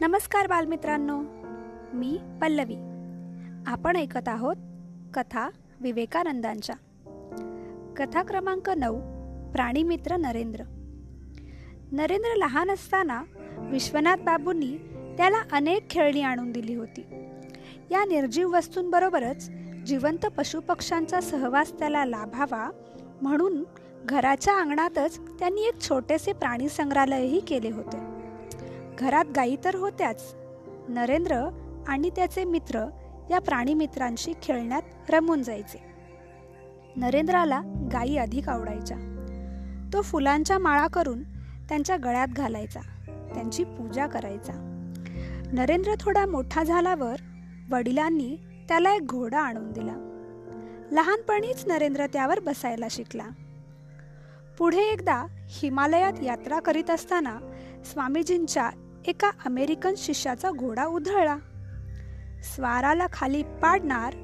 नमस्कार बालमित्रांनो. मी पल्लवी. आपण ऐकत आहोत कथा विवेकानंदांच्या. कथा क्रमांक नऊ प्राणीमित्र नरेंद्र. नरेंद्र लहान असताना विश्वनाथ बाबूंनी त्याला अनेक खेळणी आणून दिली होती. या निर्जीव वस्तूंबरोबरच जिवंत पशुपक्ष्यांचा सहवास त्याला लाभावा म्हणून घराच्या अंगणातच त्यांनी एक छोटेसे प्राणी संग्रहालयही केले होते. घरात गायी तर होत्याच. नरेंद्र आणि त्याचे मित्र या प्राणीमित्रांशी खेळण्यात रमून जायचे. नरेंद्राला गायी अधिक आवडायच्या. तो फुलांच्या माळा करून त्यांच्या गळ्यात घालायचा. त्यांची पूजा करायचा. नरेंद्र थोडा मोठा झाल्यावर वडिलांनी त्याला एक घोडा आणून दिला. लहानपणीच नरेंद्र त्यावर बसायला शिकला. पुढे एकदा हिमालयात यात्रा करीत असताना स्वामीजींच्या एका अमेरिकन शिष्याचा घोडा उधळला. स्वाराला खाली पाडणार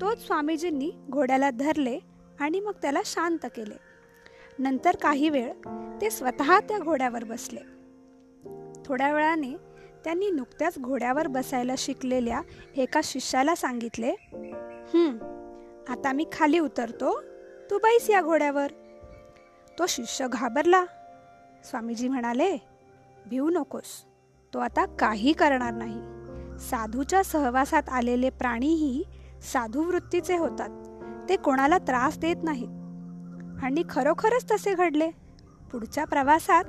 तोच स्वामीजींनी घोड्याला धरले आणि मग त्याला शांत केले. नंतर काही वेळ ते स्वतः त्या घोड्यावर बसले. थोड्या वेळाने त्यांनी नुकत्याच घोड्यावर बसायला शिकलेल्या एका शिष्याला सांगितले आता मी खाली उतरतो. तू बैस या घोड्यावर. तो शिष्य घाबरला. स्वामीजी म्हणाले भिऊ नकोस. तो आता काही करणार नाही. साधूच्या सहवासात आलेले प्राणीही साधूवृत्तीचे होतात. ते कोणाला त्रास देत नाहीत. आणि खरोखरच तसे घडले. पुढच्या प्रवासात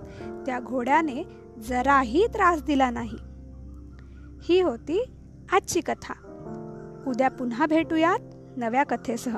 त्या घोड्याने जराही त्रास दिला नाही. ही होती आजची कथा. उद्या पुन्हा भेटूयात नव्या कथेसह.